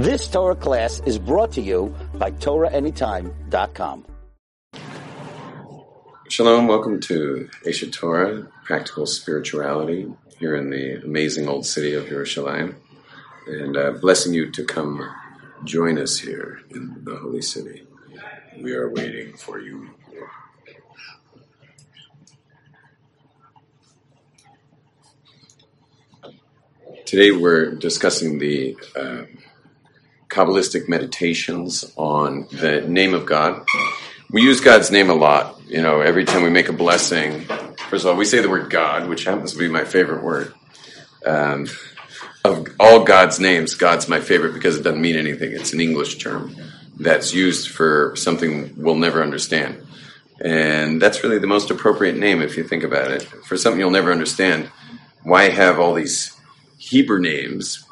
This Torah class is brought to you by TorahAnytime.com. Shalom, welcome to Aish HaTorah, Practical Spirituality, here in the amazing old city of Yerushalayim. And uh, blessing you to come join us here in the holy city. We are waiting for you. Today we're discussing the um, Kabbalistic meditations on the name of God. We use God's name a lot. You know, every time we make a blessing, first of all, we say the word God, which happens to be my favorite word. Um, of all God's names, God's my favorite because it doesn't mean anything. It's an English term that's used for something we'll never understand. And that's really the most appropriate name if you think about it. For something you'll never understand, why have all these Hebrew names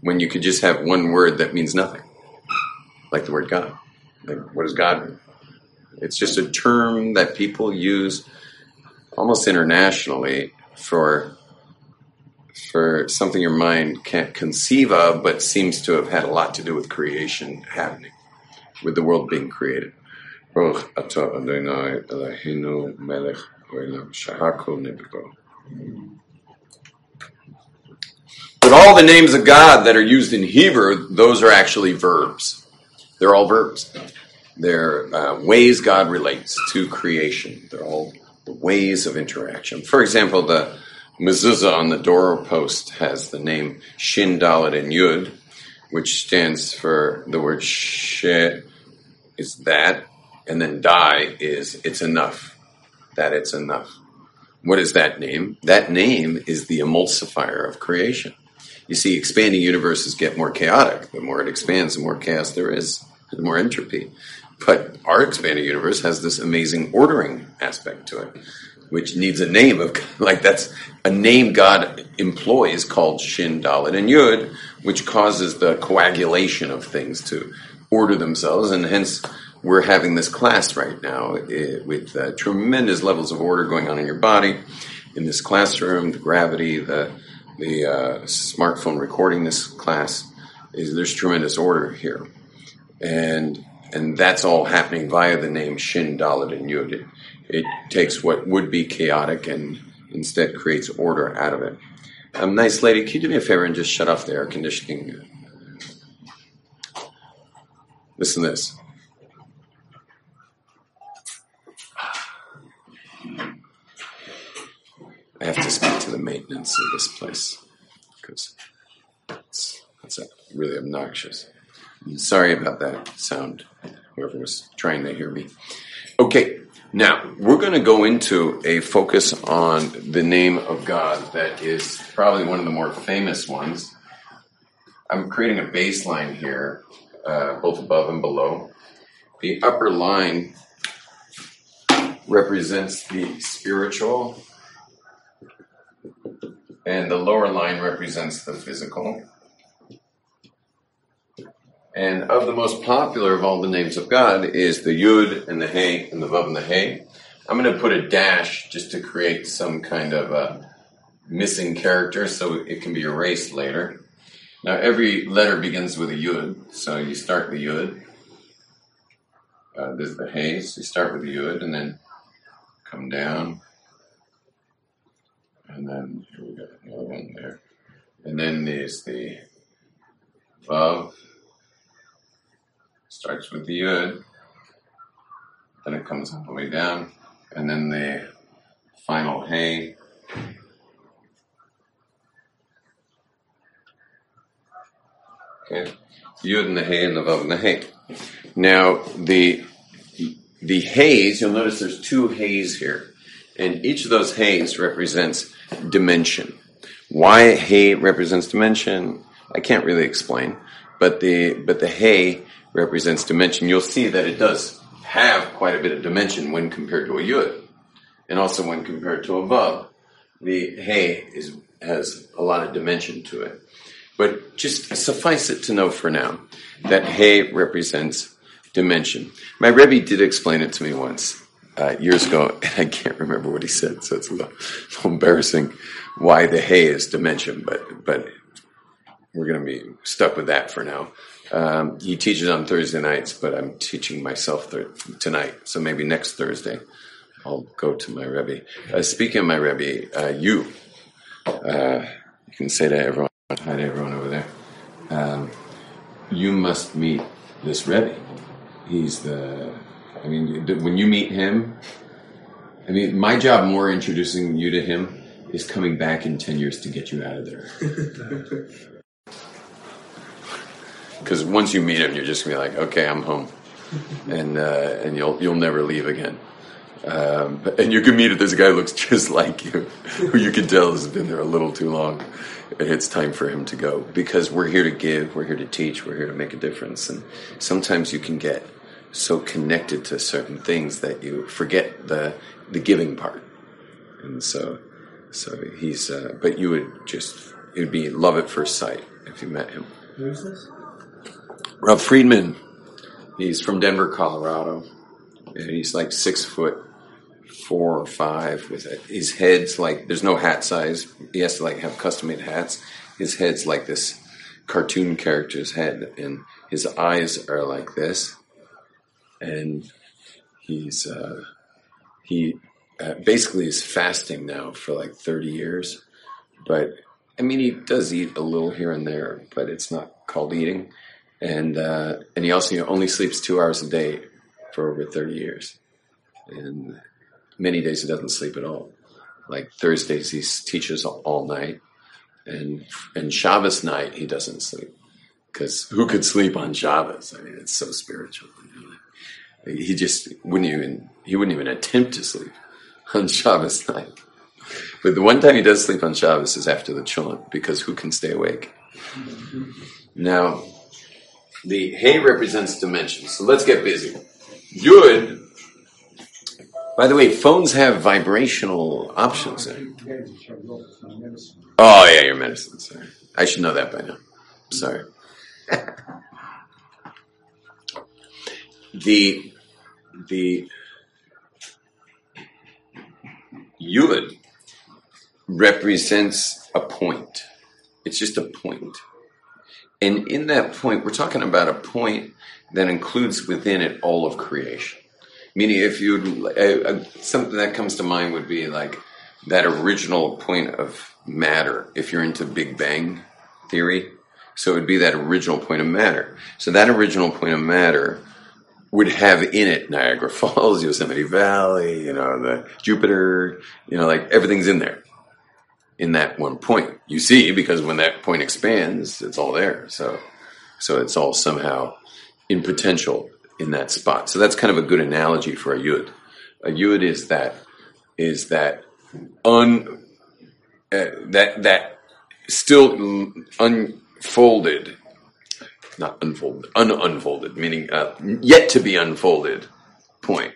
when you could just have one word that means nothing? Like the word God. Like, what does God mean? It's just a term that people use almost internationally for for something your mind can't conceive of, but seems to have had a lot to do with creation happening, with the world being created. But all the names of God that are used in Hebrew, those are actually verbs. They're all verbs. They're uh, ways God relates to creation. They're all the ways of interaction. For example, the mezuzah on the doorpost has the name Shin Dalet and Yud, which stands for the word she is that, and then die is it's enough. That it's enough. What is that name? That name is the emulsifier of creation. You see, expanding universes get more chaotic. The more it expands, the more chaos there is, the more entropy. But our expanding universe has this amazing ordering aspect to it which needs a name of like that's a name God employs called Shin, Dalet, and Yud, which causes the coagulation of things to order themselves, and hence we're having this class right now eh, with uh, tremendous levels of order going on in your body, in this classroom, the gravity, the the uh, smartphone recording this class is there's tremendous order here, and and that's all happening via the name Shin, Dalet, and Yud. It, it takes what would be chaotic and instead creates order out of it. Um, nice lady, can you do me a favor and just shut off the air conditioning? Listen to this. Have to speak to the maintenance of this place because it's, it's really obnoxious. Sorry about that sound, whoever was trying to hear me. Okay, now, we're going to go into a focus on the name of God that is probably one of the more famous ones. I'm creating a baseline here, uh, both above and below. The upper line represents the spiritual, and the lower line represents the physical. And of the most popular of all the names of God is the Yud and the Hey and the Vav and the Hey. I'm going to put a dash just to create some kind of a missing character so it can be erased later. Now every letter begins with a Yud, so you start the Yud. Uh, there's the Hey, so you start with the Yud and then come down. And then here we got another one there. And then there's the Vav starts with the yud, then it comes all the way down, and then the final hay. Okay, yud and the hey and the vav and the hey. Now the the hays, you'll notice there's two hays here, and each of those hays represents dimension. Why hay represents dimension, I can't really explain, but the but the hay represents dimension, you'll see that it does have quite a bit of dimension when compared to a yud, and also when compared to a vav. The hey is has a lot of dimension to it. But just suffice it to know for now that hey represents dimension. My Rebbe did explain it to me once uh, years ago, and I can't remember what he said, so it's a little, a little embarrassing why the hay is dimension. But but we're going to be stuck with that for now. Um, he teaches on Thursday nights, but I'm teaching myself tonight. So maybe next Thursday I'll go to my Rebbe. Uh, speaking of my Rebbe, uh, you, uh, you can say to everyone, hi to everyone over there. Um, you must meet this Rebbe. He's the, I mean, when you meet him, I mean, my job more introducing you to him is coming back in 10 years to get you out of there. Because once you meet him, you're just gonna be like, okay, I'm home. And, uh, and you'll, you'll never leave again. Um, and you can meet it. There's a guy who looks just like you, who you can tell has been there a little too long, and it's time for him to go. Because we're here to give, we're here to teach, we're here to make a difference. And sometimes you can get so connected to certain things that you forget the the giving part. And so, so he's. Uh, but you would just it would be love at first sight if you met him. Who's this? Rob Friedman. He's from Denver, Colorado, and he's like six foot four or five with it. His head's like there's no hat size. He has to like have custom made hats. His head's like this cartoon character's head, and his eyes are like this. And he's uh, he uh, basically is fasting now for like 30 years, but I mean he does eat a little here and there, but it's not called eating. And uh, and he also only sleeps two hours a day for over 30 years, and many days he doesn't sleep at all. Like Thursdays, he teaches all night, and and Shabbos night he doesn't sleep because who could sleep on Shabbos? I mean, it's so spiritual. He just wouldn't even he wouldn't even attempt to sleep on Shabbos night. But the one time he does sleep on Shabbos is after the chulent because who can stay awake? Now, the hay represents dimensions, so let's get busy. Yud by the way, phones have vibrational options there. Oh yeah, your medicine. Sorry, I should know that by now. Sorry. the the yud represents a point. It's just a point. And in that point, we're talking about a point that includes within it all of creation. Meaning, if you uh, something that comes to mind would be like that original point of matter. If you're into Big Bang theory, so it would be that original point of matter. So that original point of matter would have in it Niagara Falls, Yosemite Valley, you know, the Jupiter, you know, like everything's in there in that one point. You see, because when that point expands, it's all there. So, so it's all somehow in potential in that spot. So that's kind of a good analogy for a yud. A yud is that is that un uh, that that still unfolded, not unfolded, ununfolded, meaning uh, yet to be unfolded point.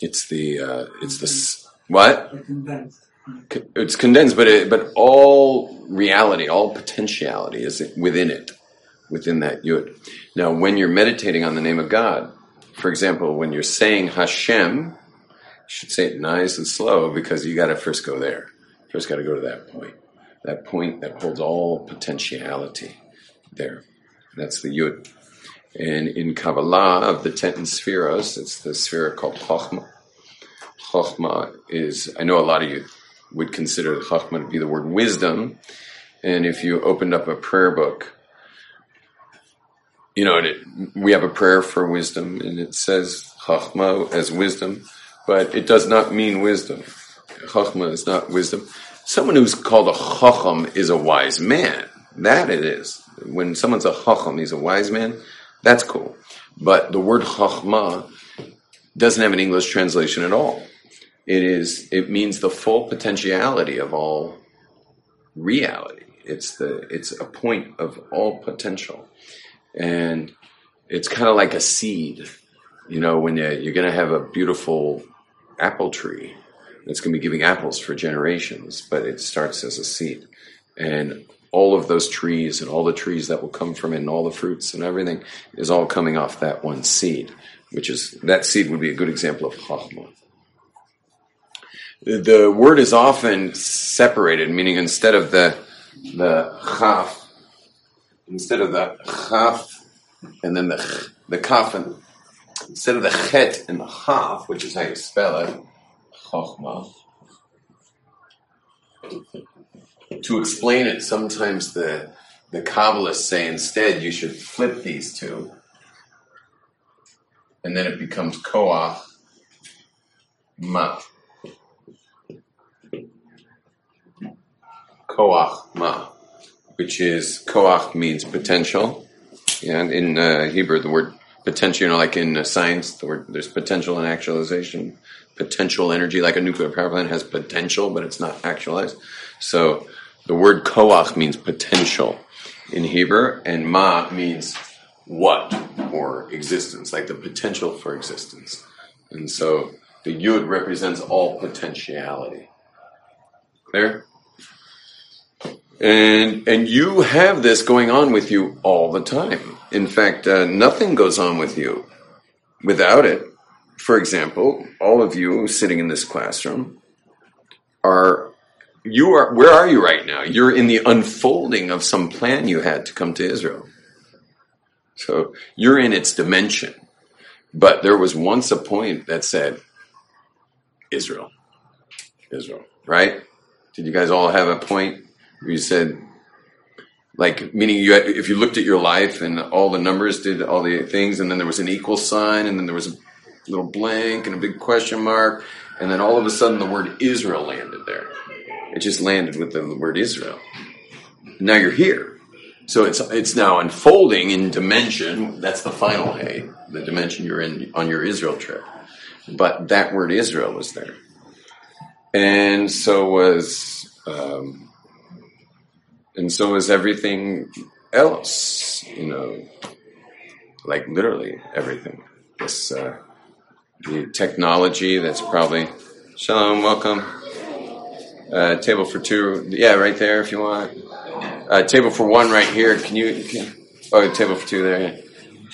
It's the uh, it's the what? It's condensed, but it, but all reality, all potentiality is within it within that yud. Now, when you're meditating on the name of God, for example, when you're saying Hashem, you should say it nice and slow because you got to first go there. First, got to go to that point. That point that holds all potentiality there. That's the yud. And in Kabbalah of the ten sefiros, it's the sphere called Chokhmah. Chokhmah is, I know a lot of you would consider Chokhmah to be the word wisdom. And if you opened up a prayer book you know, it, we have a prayer for wisdom, and it says chachma as wisdom, but it does not mean wisdom. Chachma is not wisdom. Someone who's called a chacham is a wise man. That it is. When someone's a chacham, he's a wise man. That's cool. But the word chachma doesn't have an English translation at all. It is. It means the full potentiality of all reality. It's the. It's a point of all potential and it's kind of like a seed. You know, when you, you're going to have a beautiful apple tree that's going to be giving apples for generations, but it starts as a seed. And all of those trees and all the trees that will come from it and all the fruits and everything is all coming off that one seed, which is that seed would be a good example of chachma. the word is often separated, meaning instead of the the chaf, instead of the chaf, and then the the kaf, and instead of the chet and the chaf, which is how you spell it, chokhmah. To explain it, sometimes the the Kabbalists say instead you should flip these two, and then it becomes koach ma. Koach ma, which is koach means potential, and in uh, Hebrew the word potential, you know, like in uh, science, the word there's potential and actualization. Potential energy, like a nuclear power plant, has potential, but it's not actualized. So the word koach means potential in Hebrew, and ma means what or existence, like the potential for existence. And so the yud represents all potentiality. Clear? And and you have this going on with you all the time. In fact, uh, nothing goes on with you without it. For example, all of you sitting in this classroom are you are where are you right now? You're in the unfolding of some plan you had to come to Israel. So you're in its dimension. But there was once a point that said Israel. Israel, right? Did you guys all have a point where you said like meaning you had, if you looked at your life and all the numbers did all the things and then there was an equal sign and then there was a little blank and a big question mark and then all of a sudden the word Israel landed there. It just landed with the word Israel. Now you're here. So it's it's now unfolding in dimension. That's the final hay, the dimension you're in on your Israel trip. But that word Israel was there, and so was um, and so was everything else. You know, like literally everything. This uh, technology that's probably shalom. Welcome. Uh, table for two. Yeah, right there if you want. Uh, table for one right here. Can you? Can, oh, table for two there. Yeah.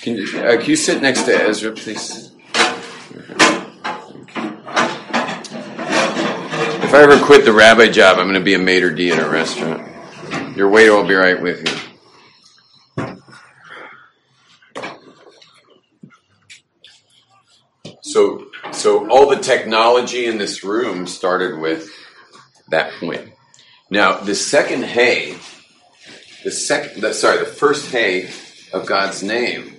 Can you, uh, can you sit next to Ezra, please? If I ever quit the rabbi job, I'm going to be a maitre d' at a restaurant. Your waiter will be right with you. So, all the technology in this room started with that point. Now, the second hay, the second, the, sorry, the first hay of God's name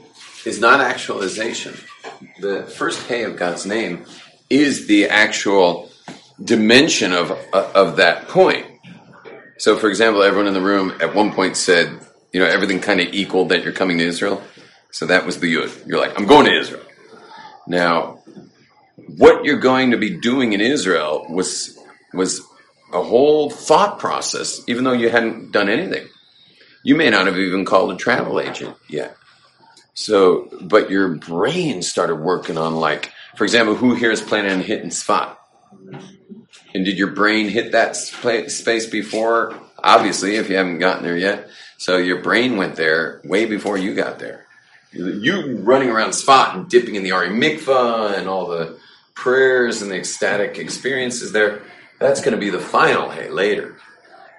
is not actualization. The first hay of God's name is the actual dimension of uh, of that point. So, for example, everyone in the room at one point said, you know, everything kind of equaled that you're coming to Israel. So that was the yud. You're like, I'm going to Israel. Now, what you're going to be doing in Israel was was a whole thought process, even though you hadn't done anything. You may not have even called a travel agent yet. So, but your brain started working on like, for example, who here is planning on hitting Tzfat? And did your brain hit that sp- space before? Obviously, if you haven't gotten there yet. So your brain went there way before you got there. You running around Tzfat and dipping in the Ari Mikvah and all the prayers and the ecstatic experiences there that's going to be the final hay later.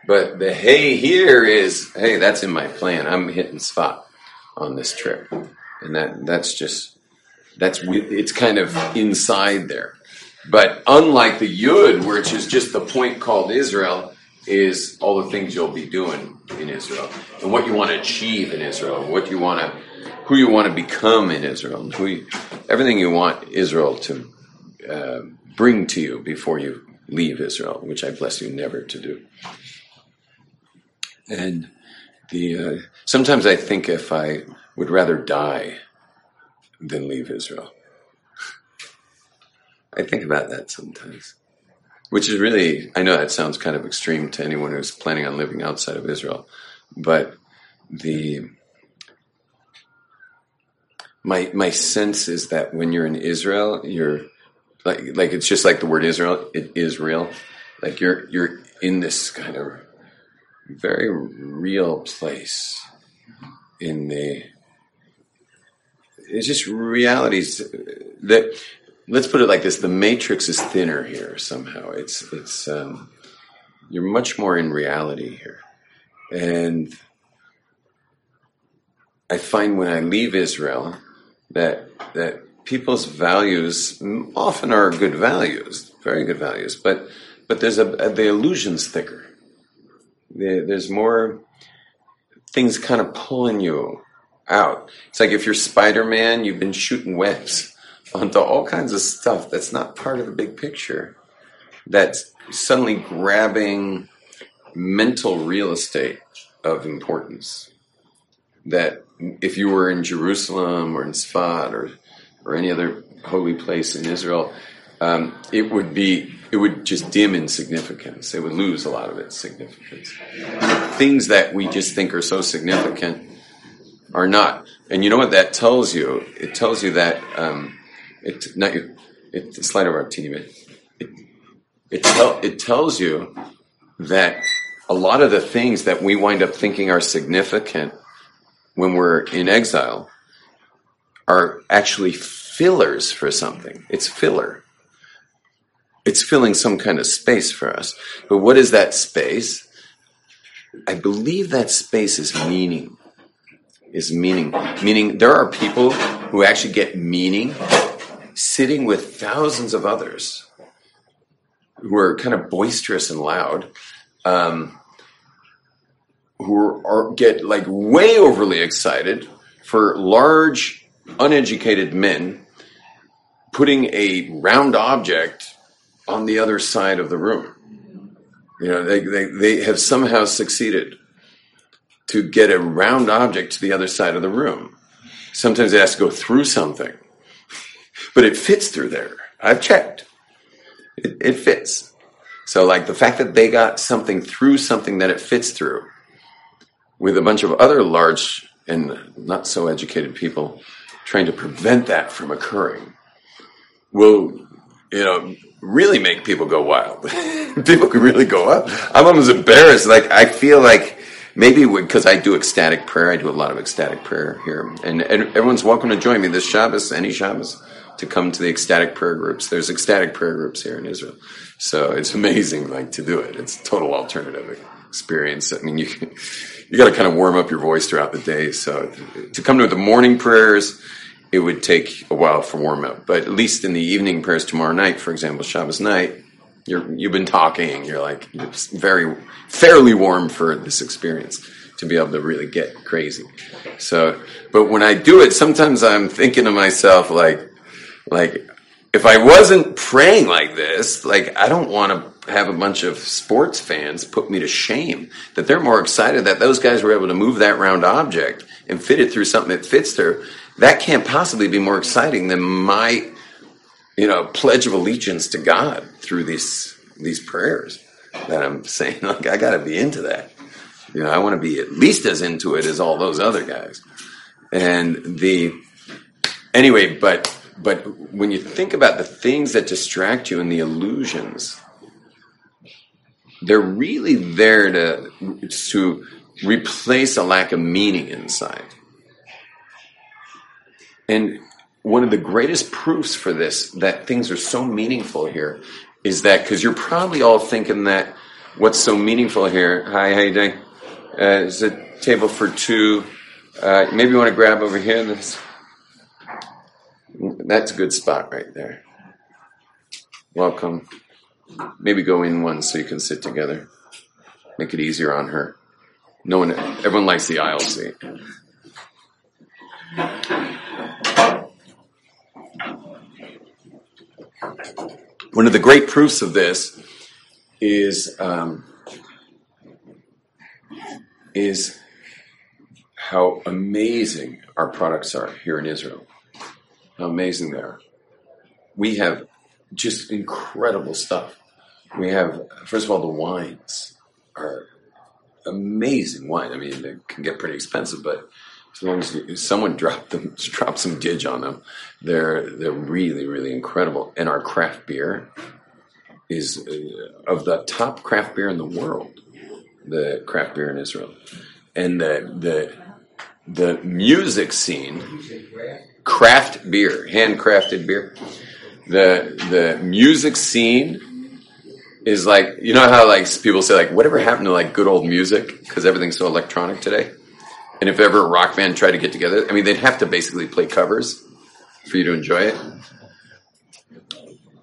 But the hay here is, hey, that's in my plan. I'm hitting Tzfat on this trip, and that that's just that's it's kind of inside there. But unlike the Yud, which is just the point called Israel, is all the things you'll be doing in Israel and what you want to achieve in Israel, what you want to, who you want to become in Israel, and who you, everything you want Israel to uh, bring to you before you leave Israel, which I bless you never to do. And the uh, sometimes I think if I would rather die than leave Israel. I think about that sometimes, which is really I know that sounds kind of extreme to anyone who's planning on living outside of Israel, but the my my sense is that when you're in Israel, you're like like it's just like the word Israel. It is real. Like you're you're in this kind of very real place in the it's just realities that let's put it like this: the matrix is thinner here somehow. It's it's um, you're much more in reality here, and I find when I leave Israel that that people's values often are good values, very good values, but but there's a, a the illusion's thicker. There, there's more things kind of pulling you out. It's like if you're Spider Man, you've been shooting webs onto all kinds of stuff that's not part of the big picture. That's suddenly grabbing mental real estate of importance. That if you were in Jerusalem or in Sfat or or any other holy place in Israel, um, it would be it would just dim in significance. It would lose a lot of its significance. Things that we just think are so significant are not. And you know what that tells you? It tells you that um, not you. It, slide over a teeny bit. It it, tell, it tells you that a lot of the things that we wind up thinking are significant when we're in exile are actually fillers for something. It's filler. It's filling some kind of space for us. But what is that space? I believe that space is meaning. Is meaning. Meaning there are people who actually get meaning sitting with thousands of others who are kind of boisterous and loud. Um, who are, are, get like way overly excited for large uneducated men putting a round object on the other side of the room. You know they, they, they have somehow succeeded to get a round object to the other side of the room. Sometimes it has to go through something but it fits through there. I've checked. It, it fits. So like the fact that they got something through something that it fits through with a bunch of other large and not so educated people trying to prevent that from occurring will, you know, really make people go wild. people could really go up. I'm almost embarrassed. Like, I feel like maybe because I do ecstatic prayer, I do a lot of ecstatic prayer here. And, and everyone's welcome to join me this Shabbos, any Shabbos, to come to the ecstatic prayer groups. There's ecstatic prayer groups here in Israel. So it's amazing, like, to do it. It's a total alternative experience. I mean, you can, you got to kind of warm up your voice throughout the day. So to come to the morning prayers, it would take a while for warm up. But at least in the evening prayers tomorrow night, for example, Shabbos night, you're you've been talking. You're like it's very fairly warm for this experience to be able to really get crazy. So, but when I do it, sometimes I'm thinking to myself like, like if I wasn't praying like this, like I don't want to have a bunch of sports fans put me to shame that they're more excited that those guys were able to move that round object and fit it through something that fits there. That can't possibly be more exciting than my, you know, pledge of allegiance to God through these these prayers that I'm saying. Like I got to be into that. You know, I want to be at least as into it as all those other guys. And the anyway, but but when you think about the things that distract you and the illusions they're really there to to replace a lack of meaning inside. And one of the greatest proofs for this that things are so meaningful here is that because you're probably all thinking that what's so meaningful here. Hi, how you doing? Uh, is a table for two. Uh, maybe you want to grab over here. That's, that's a good spot right there. Welcome. Maybe go in one so you can sit together. Make it easier on her. No one, everyone likes the aisle seat. One of the great proofs of this is um, is how amazing our products are here in Israel. How amazing they are. We have just incredible stuff. We have, first of all, the wines are amazing wine. I mean, they can get pretty expensive, but as long as someone dropped them, drop some didge on them, they're they're really really incredible. And our craft beer is uh, of the top craft beer in the world. The craft beer in Israel, and the the the music scene, craft beer, handcrafted beer the the music scene is like you know how like people say like whatever happened to like good old music because everything's so electronic today. And if ever a rock band tried to get together, I mean, they'd have to basically play covers for you to enjoy it.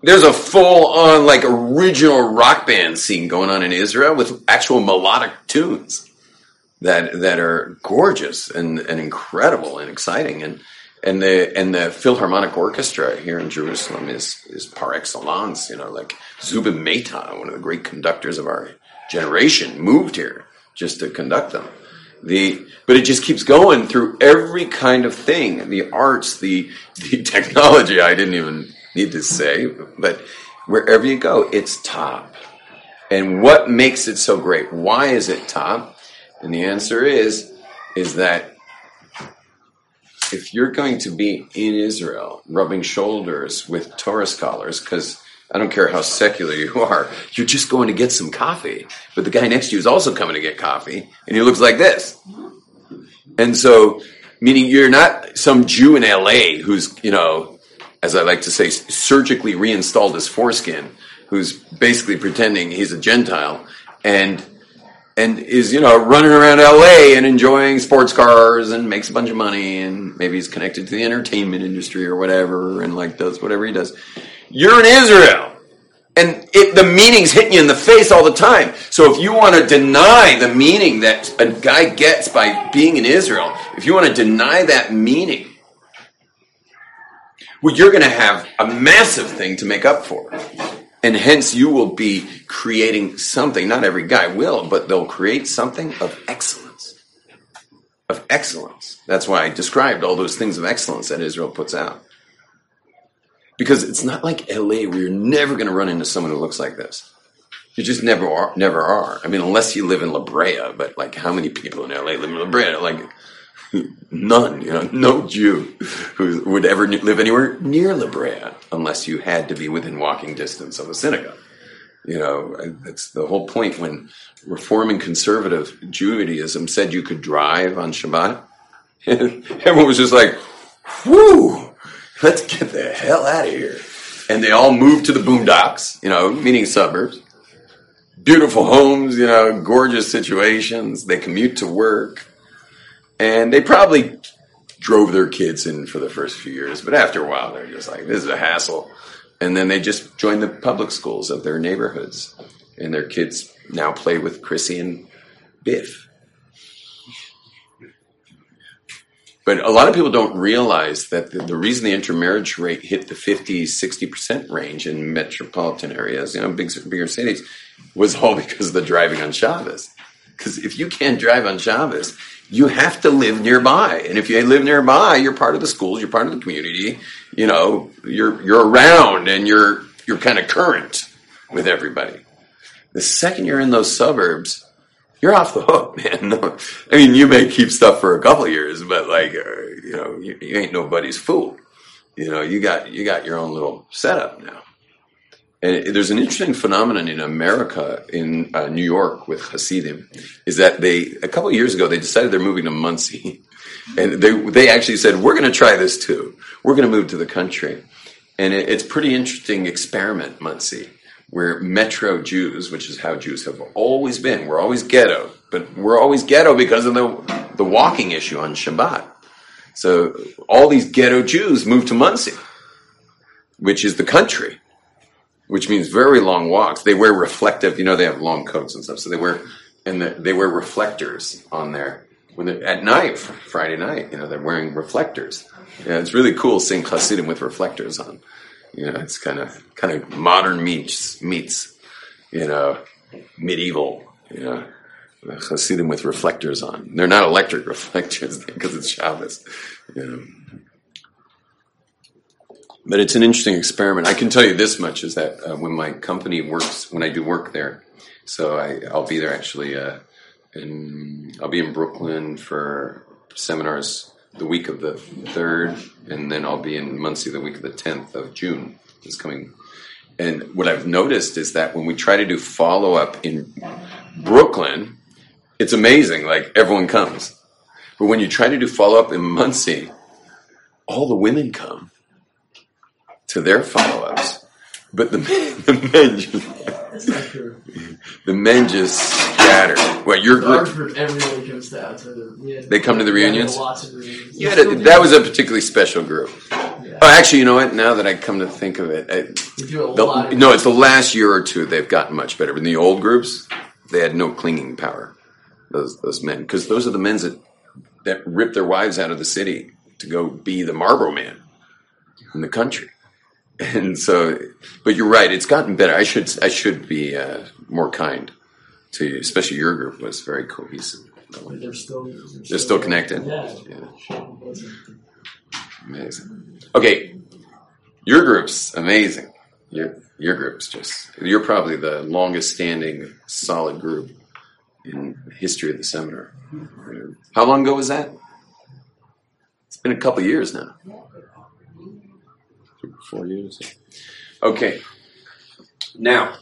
There's a full on like original rock band scene going on in Israel with actual melodic tunes that that are gorgeous and, and incredible and exciting and and the and the Philharmonic Orchestra here in Jerusalem is is par excellence. You know, like Zubin Mehta, one of the great conductors of our generation, moved here just to conduct them. The but it just keeps going through every kind of thing, the arts, the the technology. I didn't even need to say, but wherever you go, it's top. And what makes it so great? Why is it top? And the answer is is that if you're going to be in Israel rubbing shoulders with Torah scholars, because I don't care how secular you are, you're just going to get some coffee. But the guy next to you is also coming to get coffee, and he looks like this. And so, meaning you're not some Jew in LA who's, you know, as I like to say, surgically reinstalled his foreskin, who's basically pretending he's a Gentile and and is you know running around LA and enjoying sports cars and makes a bunch of money and maybe he's connected to the entertainment industry or whatever and like does whatever he does. You're in Israel. And it, the meaning's hitting you in the face all the time. So if you want to deny the meaning that a guy gets by being in Israel, if you want to deny that meaning, well, you're going to have a massive thing to make up for. And hence you will be creating something, not every guy will, but they'll create something of excellence. Of excellence. That's why I described all those things of excellence that Israel puts out. Because it's not like LA where you're never going to run into someone who looks like this. You just never are, never are. I mean, unless you live in La Brea, but like how many people in LA live in La Brea? Like none, you know, no Jew who would ever live anywhere near La Brea unless you had to be within walking distance of a synagogue. You know, that's the whole point when reforming conservative Judaism said you could drive on Shabbat. Everyone was just like, whoo, let's get the hell out of here. And they all moved to the boondocks, you know, meaning suburbs. Beautiful homes, you know, gorgeous situations. They commute to work and they probably drove their kids in for the first few years, but after a while, they're just like, this is a hassle. And then they just join the public schools of their neighborhoods. And their kids now play with Chrissy and Biff. But a lot of people don't realize that the, the, reason the intermarriage rate hit the 50, 60% range in metropolitan areas, you know, big, bigger cities, was all because of the driving on Shabbos. Because if you can't drive on Shabbos, you have to live nearby. And if you live nearby, you're part of the schools, you're part of the community. You know, you're you're around and you're you're kind of current with everybody. The second you're in those suburbs, you're off the hook, man. I mean, you may keep stuff for a couple years, but like, uh, you know, you, you ain't nobody's fool. You know, you got you got your own little setup now. And there's an interesting phenomenon in America, in uh, New York, with Hasidim, is that they a couple years ago they decided they're moving to Monsey, and they they actually said we're going to try this too. We're going to move to the country, and it, it's pretty interesting experiment, Monsey, where Metro Jews, which is how Jews have always been, we're always ghetto, but we're always ghetto because of the the walking issue on Shabbat. So all these ghetto Jews moved to Monsey, which is the country which means very long walks. They wear reflective, you know, they have long coats and stuff, so they wear and the, they wear reflectors on there when at night, Friday night. You know, they're wearing reflectors. Yeah, it's really cool seeing Hasidim with reflectors on. You know, it's kind of kind of modern meets meets, you know, medieval. You know, Hasidim with reflectors on. They're not electric reflectors because it's Shabbos. You know but it's an interesting experiment. I can tell you this much: is that uh, when my company works, when I do work there, so I, I'll be there actually, uh, and I'll be in Brooklyn for seminars the week of the third, and then I'll be in Monsey the week of the tenth of June. Is coming, and what I've noticed is that when we try to do follow up in Brooklyn, it's amazing. Like everyone comes, but when you try to do follow up in Monsey, all the women come to their follow-ups. But the the men just, the men just scatter. What your Our group? group, everybody comes down to the. They come to the reunions? Lots of reunions. You We had still a, do that was a particularly special group. Yeah. Oh, actually, you know what? Now that I come to think of it, I, We do a the, no, it's the last year or two they've gotten much better. But in the old groups, they had no clinging power. Those those men, because those are the men that that rip their wives out of the city to go be the Marlboro man in the country. And so, but you're right. It's gotten better. I should I should be uh, more kind to you, especially your group was very cohesive. They're still. They're still connected. Yeah. Yeah. Amazing. Okay, your group's amazing. Your your group's just you're probably the longest standing solid group in the history of the seminar. How long ago was that? It's been a couple years now. Four years. Okay. Now,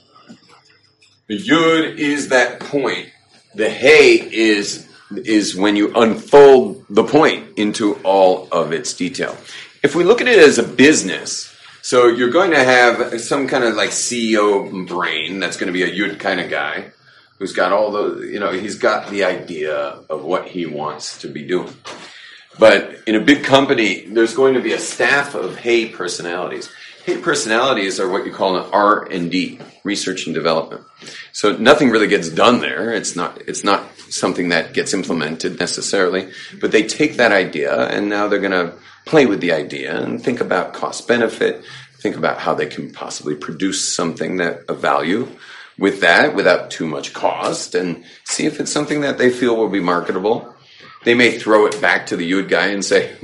the yud is that point. The hay is is when you unfold the point into all of its detail. If we look at it as a business, so you're going to have some kind of like CEO brain that's going to be a yud kind of guy who's got all the, you know, he's got the idea of what he wants to be doing. But in a big company, there's going to be a staff of hay personalities. Hay personalities are what you call an R and D, research and development. So nothing really gets done there. It's not. It's not something that gets implemented necessarily. But they take that idea and now they're going to play with the idea and think about cost benefit. Think about how they can possibly produce something that of value with that without too much cost, and see if it's something that they feel will be marketable they may throw it back to the Yud guy and say,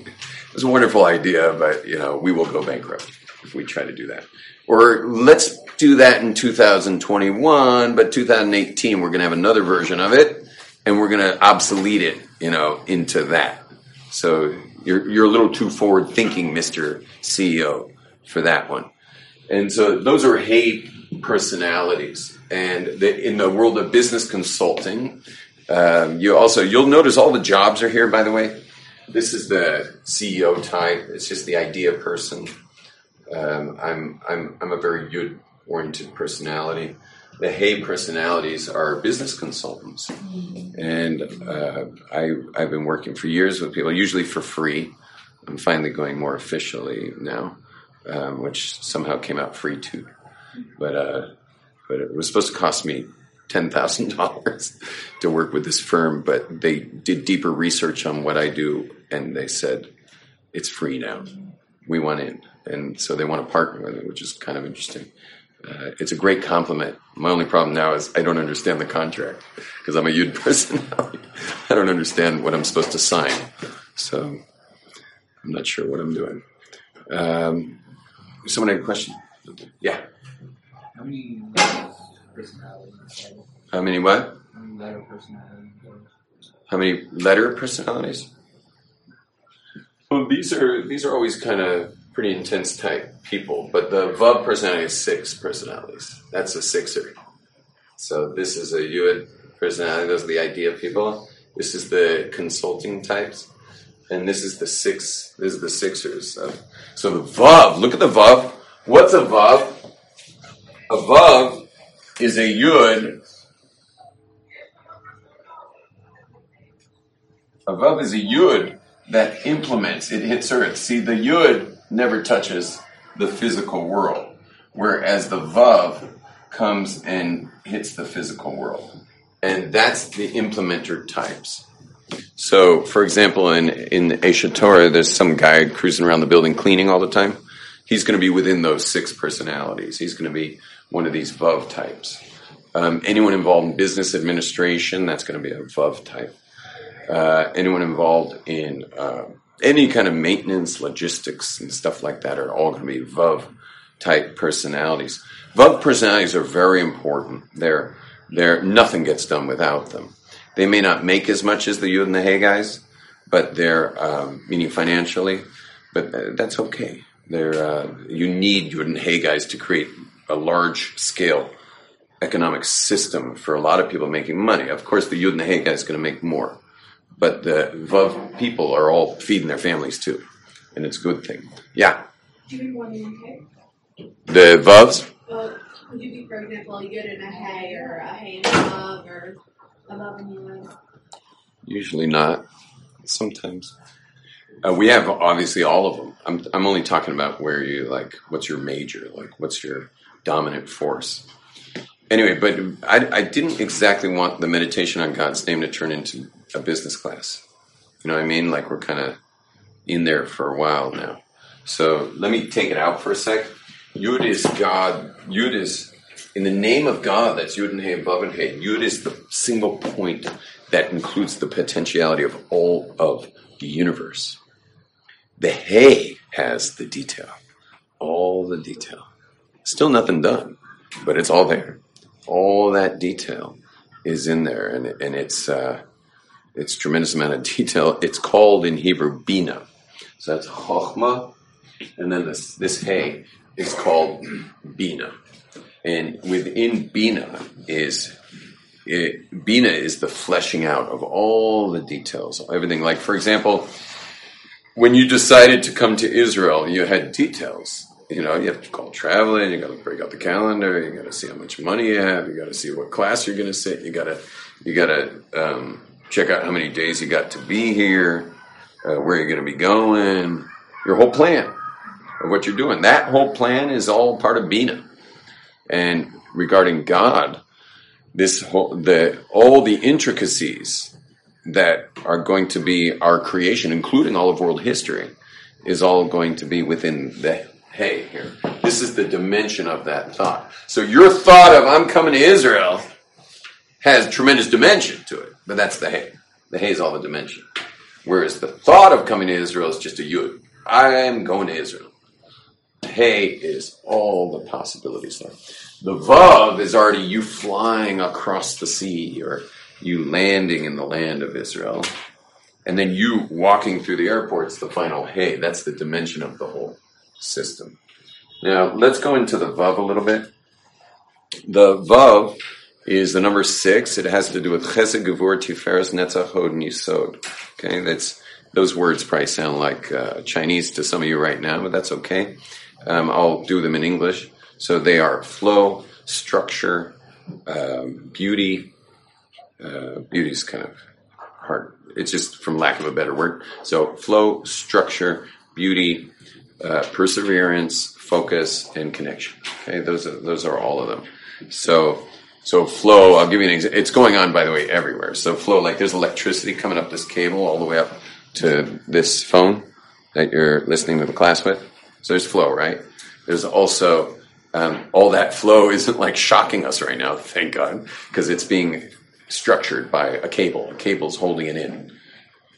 "It's a wonderful idea, but you know we will go bankrupt if we try to do that." Or let's do that in 2021, but 2018 we're going to have another version of it, and we're going to obsolete it, you know, into that. So you're you're a little too forward thinking, Mister CEO, for that one. And so those are hate personalities. And the, in the world of business consulting, um, you also you'll notice all the jobs are here. By the way, this is the CEO type. It's just the idea person. Um, I'm I'm I'm a very good oriented personality. The Hay personalities are business consultants, and uh, I I've been working for years with people, usually for free. I'm finally going more officially now, um, which somehow came out free too. But uh, but it was supposed to cost me ten thousand dollars to work with this firm, but they did deeper research on what I do, and they said it's free now. We want in, and so they want to partner with me, which is kind of interesting. Uh, it's a great compliment. My only problem now is I don't understand the contract because I'm a Yud personality. I don't understand what I'm supposed to sign, so I'm not sure what I'm doing. Um, someone had a question? Yeah. How many personalities? How many what? How many letter personalities? How many letter personalities? Well, these are these are always kind of pretty intense type people, but the Vav personality is six personalities. That's a sixer. So this is a Yud personality. Those are the idea people. This is the consulting types, and this is the six. This is the sixers. So, so the Vav. Look at the Vav. What's a Vav? A Vav is a Yud A vav is a yud that implements, it hits earth. See, the yud never touches the physical world, whereas the vav comes and hits the physical world. And that's the implementer types. So, for example, in, in Aish HaTorah, there's some guy cruising around the building cleaning all the time. He's going to be within those six personalities. He's going to be one of these vav types. Um, anyone involved in business administration, that's going to be a vav type uh, anyone involved in uh, any kind of maintenance, logistics, and stuff like that are all going to be VUV type personalities. VUV personalities are very important. They're, they're, nothing gets done without them. They may not make as much as the you and the hey guys, but they're, um, meaning financially, but uh, that's okay. They're, uh, you need you and hey guys to create a large scale economic system for a lot of people making money. Of course, the Yud and the Hay guy is going to make more but the Vav people are all feeding their families too, and it's a good thing. Yeah. Do you make more than? The vavs? Well, would you be, for example, good in a hay or a hay and above or above and? Usually not. Sometimes. Uh, we have obviously all of them. I'm I'm only talking about where you like what's your major, like what's your dominant force. Anyway, but I I didn't exactly want the meditation on God's name to turn into a business class. You know what I mean? Like we're kind of in there for a while now. So let me take it out for a sec. Yud is God. Yud is in the name of God. That's Yud and Hey above and Hey. Yud is the single point that includes the potentiality of all of the universe. The Hey has the detail, all the detail. Still nothing done, but it's all there. All that detail is in there, and and it's uh, it's tremendous amount of detail. It's called in Hebrew bina, so that's chokhmah, and then this this Hey is called bina, and within bina is it, bina is the fleshing out of all the details, everything. Like for example when you decided to come to Israel, you had details. You know, you have to call traveling, you got to break out the calendar, you got to see how much money you have, you got to see what class you're going to sit, you got to you got to um, check out how many days you got to be here, uh, where you're going to be going, your whole plan of what you're doing. That whole plan is all part of Bina. And regarding God, this whole the all the intricacies that are going to be our creation, including all of world history, is all going to be within the hey here. This is the dimension of that thought. So your thought of I'm coming to Israel has tremendous dimension to it, but that's the hey. The hey is all the dimension. Whereas the thought of coming to Israel is just a yud. I'm going to Israel. Hey is all the possibilities there. The vav is already you flying across the sea or you landing in the land of Israel, and then you walking through the airport's the final hey. That's the dimension of the whole system. Now, let's go into the Vav a little bit. The Vav is the number six. It has to do with Chesed, Gevur, Tiferes, Netzach, Hod, and Yisod. Okay, that's those words probably sound like uh, Chinese to some of you right now, but that's okay. Um, I'll do them in English. So they are flow, structure, um, beauty, uh, beauty is kind of hard. It's just from lack of a better word. So flow, structure, beauty, uh, perseverance, focus, and connection. Okay, those are those are all of them. So so flow. I'll give you an example. It's going on, by the way, everywhere. So flow, like there's electricity coming up this cable all the way up to this phone that you're listening to the class with. So there's flow, right? There's also um, all that flow isn't like shocking us right now, thank God, because it's being structured by a cable. A cable's holding it in.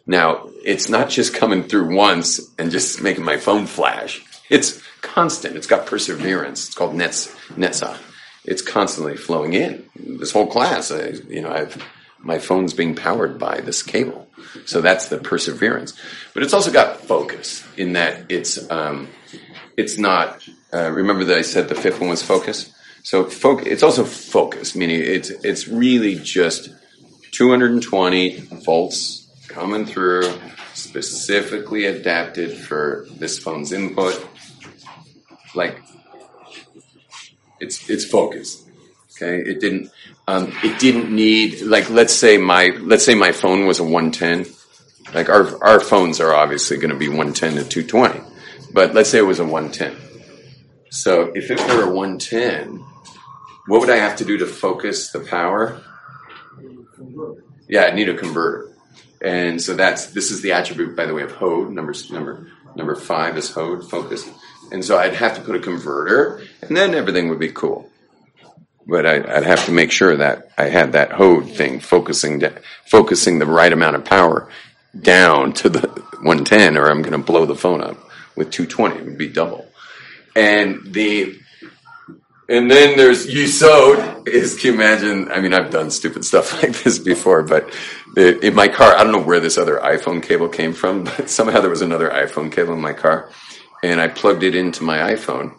Now, it's not just coming through once and just making my phone flash. It's constant. It's got perseverance. It's called nets, netza. It's constantly flowing in. This whole class, I, you know, I've my phone's being powered by this cable. So that's the perseverance. But it's also got focus in that it's um, it's not. Uh, remember that I said the fifth one was focus. So foc- it's also focus, meaning it's it's really just 220 volts coming through, specifically adapted for this phone's input. Like it's it's focused. Okay, it didn't um, it didn't need like let's say my let's say my phone was a 110. Like our our phones are obviously going to be 110 to 220, but let's say it was a 110. So if it were a 110 what would I have to do to focus the power? Yeah, I need a converter. And so that's this is the attribute, by the way, of Hod. Number number number five is Hod, focus. And so I'd have to put a converter, and then everything would be cool. But I, would have to make sure that I had that Hod thing focusing focusing the right amount of power down to the 110, or I'm going to blow the phone up with 220. It would be double. And the and then there's Yisod. Is can you imagine? I mean, I've done stupid stuff like this before, but in my car, I don't know where this other iPhone cable came from, but somehow there was another iPhone cable in my car, and I plugged it into my iPhone.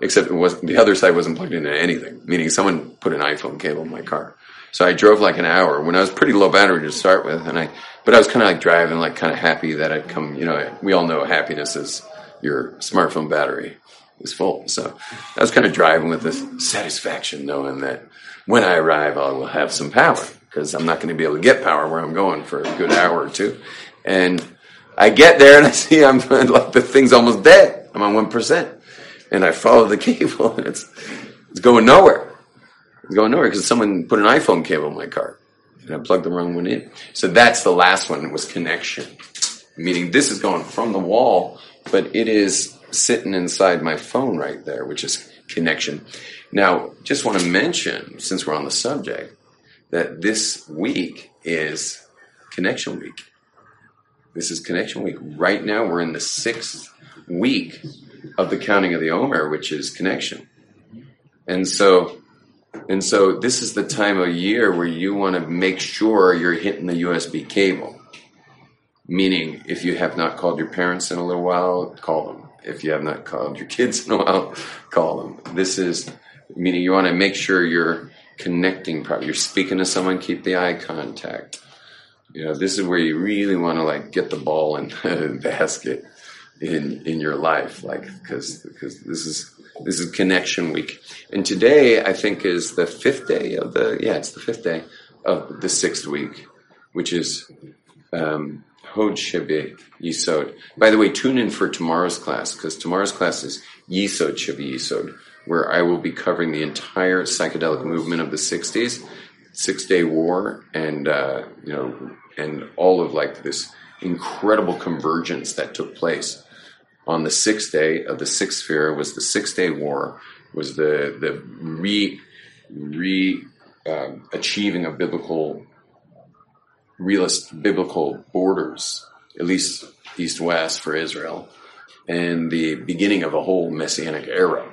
Except it was the other side wasn't plugged into anything, meaning someone put an iPhone cable in my car. So I drove like an hour when I was pretty low battery to start with, and I, but I was kind of like driving, like kind of happy that I'd come. You know, we all know happiness is your smartphone battery is full. So I was kind of driving with this satisfaction, knowing that when I arrive, I will have some power because I'm not going to be able to get power where I'm going for a good hour or two. And I get there and I see I'm like the thing's almost dead. I'm on one percent, and I follow the cable and it's it's going nowhere. It's going nowhere because someone put an iPhone cable in my car and I plugged the wrong one in. So that's the last one. It was connection, meaning this is going from the wall, but it is sitting inside my phone right there, which is connection. Now, just want to mention, since we're on the subject, that this week is connection week. This is connection week. Right now, we're in the sixth week of the counting of the Omer, which is connection. And so, and so this is the time of year where you want to make sure you're hitting the USB cable. Meaning, if you have not called your parents in a little while, call them. If you have not called your kids in a while, call them. This is meaning you want to make sure you're connecting properly. You're speaking to someone, keep the eye contact. You know, this is where you really want to like get the ball in the basket in in your life, like because because this is this is connection week, and today I think is the fifth day of the yeah it's the fifth day of the sixth week, which is um, Hod Shebe Yisod. By the way, tune in for tomorrow's class because tomorrow's class is Yisod Shebe Yisod, where I will be covering the entire psychedelic movement of the '60s, Six Day War, and uh, you know, and all of like this incredible convergence that took place. On the sixth day of the sixth sphere was the Six Day War, was the the re re um, achieving of biblical realist biblical borders, at least east west for Israel, and the beginning of a whole messianic era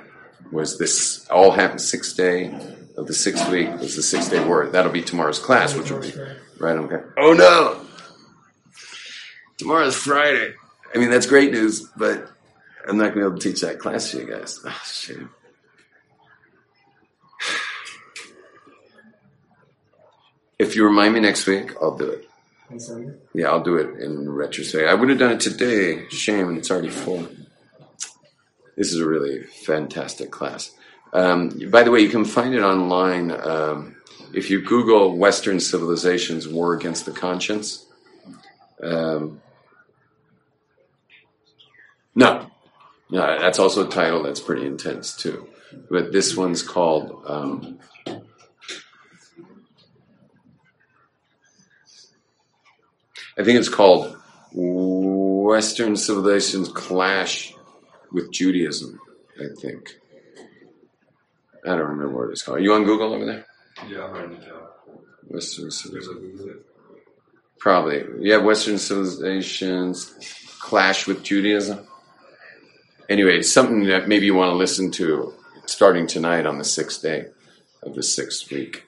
was this all happened sixth day of the sixth week was the sixth day word. That'll be tomorrow's class, which will be right. Okay. Oh no, tomorrow's Friday. I mean that's great news, but I'm not going to be able to teach that class to you guys. Oh, shit. If you remind me next week, I'll do it. Yeah, I'll do it in retrospect. I would have done it today. Shame, it's already full. This is a really fantastic class. Um, by the way, you can find it online. Um, if you Google Western Civilization's War Against the Conscience. Um, no, no, that's also a title that's pretty intense too. But this one's called um, I think it's called Western Civilization's Clash with Judaism. I think. I don't remember what it's called. Are you on Google over there? Yeah, I'm writing it down. Western There's Civilization. a Google. Probably. Yeah, Western Civilization's Clash with Judaism. Anyway, something that maybe you want to listen to starting tonight on the sixth day of the sixth week,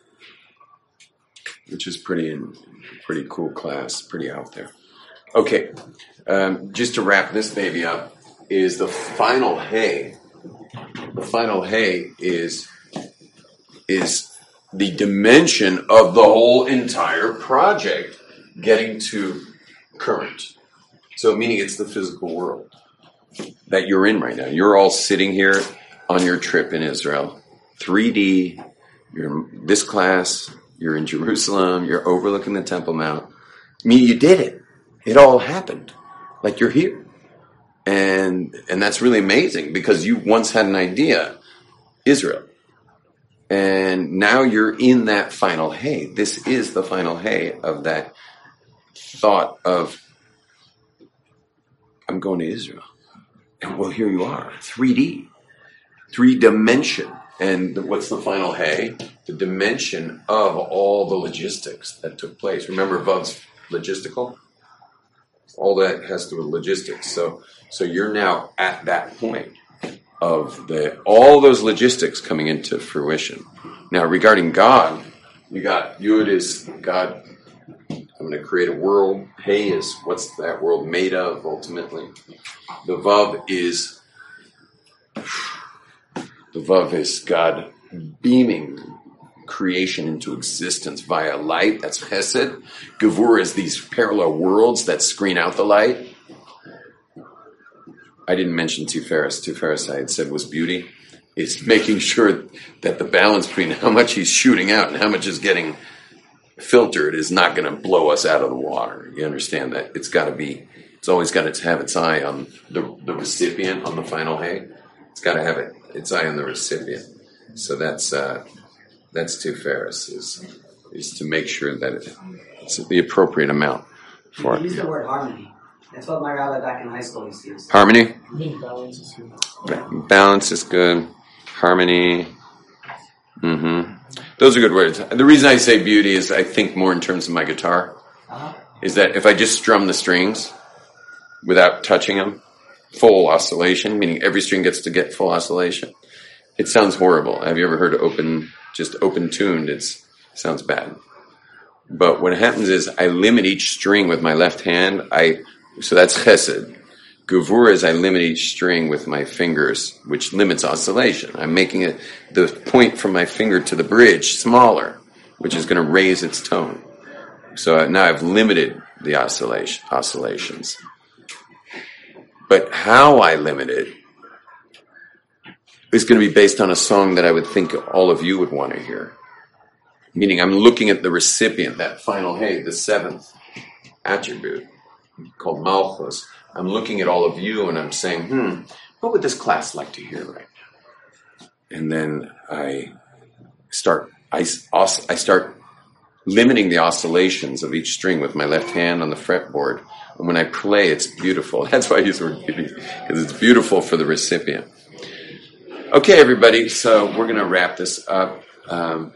which is pretty in, pretty cool class, pretty out there. Okay, um, just to wrap this baby up, is the final hay. The final hay is is the dimension of the whole entire project getting to current. So, meaning it's the physical world that you're in right now. You're all sitting here on your trip in Israel, 3D. You're in this class. You're in Jerusalem. You're overlooking the Temple Mount. I mean, you did it. It all happened. Like you're here, and and that's really amazing because you once had an idea, Israel, and now you're in that final hay. This is the final hay of that thought of I'm going to Israel. And well, here you are, 3D, three dimension. And what's the final hay? The dimension of all the logistics that took place. Remember Vuv's logistical? All that has to do with logistics. So, so you're now at that point of the all those logistics coming into fruition. Now, regarding God, you got Yud is God. I'm going to create a world. Hey is what's that world made of ultimately. The Vav is the Vav is God beaming creation into existence via light. That's Chesed. Gavur is these parallel worlds that screen out the light. I didn't mention Tiferes. Tiferes, I had said, was beauty. Is making sure that the balance between how much he's shooting out and how much is getting filtered is not going to blow us out of the water. You understand that? It's got to be, it's always got to have its eye on the, the recipient on the final hay. It's got to have it, its eye on the recipient. So that's, uh, that's Tiferes, is, is to make sure that it's the appropriate amount for You it. use the word harmony. That's what my rabbi back in high school used to use. Harmony? Balance is good. Balance is good. Harmony. hmm Those are good words. The reason I say beauty is I think more in terms of my guitar. Uh-huh. Is that if I just strum the strings without touching them, full oscillation, meaning every string gets to get full oscillation, it sounds horrible. Have you ever heard open, just open tuned? It sounds bad. But what happens is I limit each string with my left hand. I so that's chesed. Gavur is I limit each string with my fingers, which limits oscillation. I'm making it the point from my finger to the bridge smaller, which is going to raise its tone. So now I've limited the oscillation oscillations. But how I limit it is going to be based on a song that I would think all of you would want to hear. Meaning I'm looking at the recipient, that final hey, the seventh attribute called Malchus. I'm looking at all of you and I'm saying, hmm, what would this class like to hear right now? And then I start, I, I start limiting the oscillations of each string with my left hand on the fretboard. And when I play, it's beautiful. That's why I use the word beauty, because it's beautiful for the recipient. Okay, everybody, so we're going to wrap this up. Um,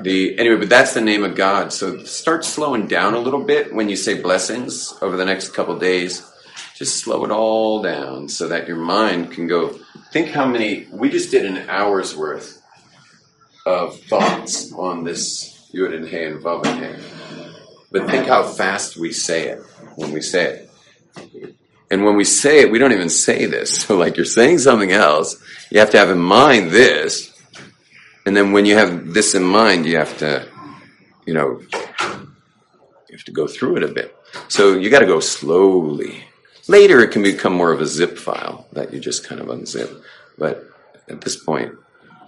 the anyway, but that's the name of God. So start slowing down a little bit when you say blessings over the next couple days. Just slow it all down so that your mind can go. Think how many we just did an hour's worth of thoughts on this Yud and Hey and Vav and Hey. But think how fast we say it when we say it. And when we say it, we don't even say this. So like you're saying something else, you have to have in mind this, and then when you have this in mind, you have to, you know, you have to go through it a bit. So you got to go slowly. Later, it can become more of a zip file that you just kind of unzip. But at this point,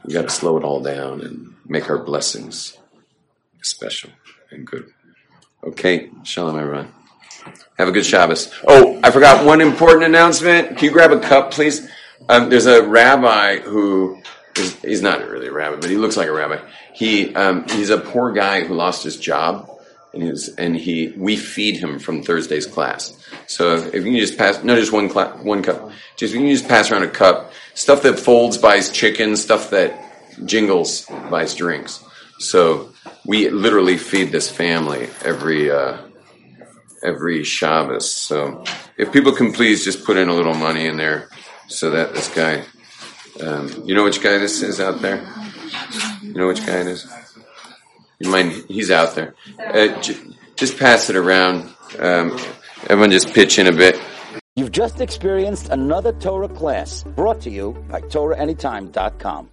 we got to slow it all down and make our blessings special and good. Okay, shalom, everyone. Have a good Shabbos. Oh, I forgot one important announcement. Can you grab a cup, please? Um, there's a rabbi who is, he's not really a rabbi, but he looks like a rabbi. He um, he's a poor guy who lost his job, and and he we feed him from Thursday's class. So if you can just pass, no, just one cla- one cup. Just you can just pass around a cup. Stuff that folds buys chicken. Stuff that jingles buys drinks. So we literally feed this family every. Uh, every Shabbos. So if people can please just put in a little money in there so that this guy, um, you know which guy this is out there? You know which guy it is? You mind? He's out there. Uh, j- just pass it around. Um, everyone just pitch in a bit. You've just experienced another Torah class brought to you by TorahAnytime.com.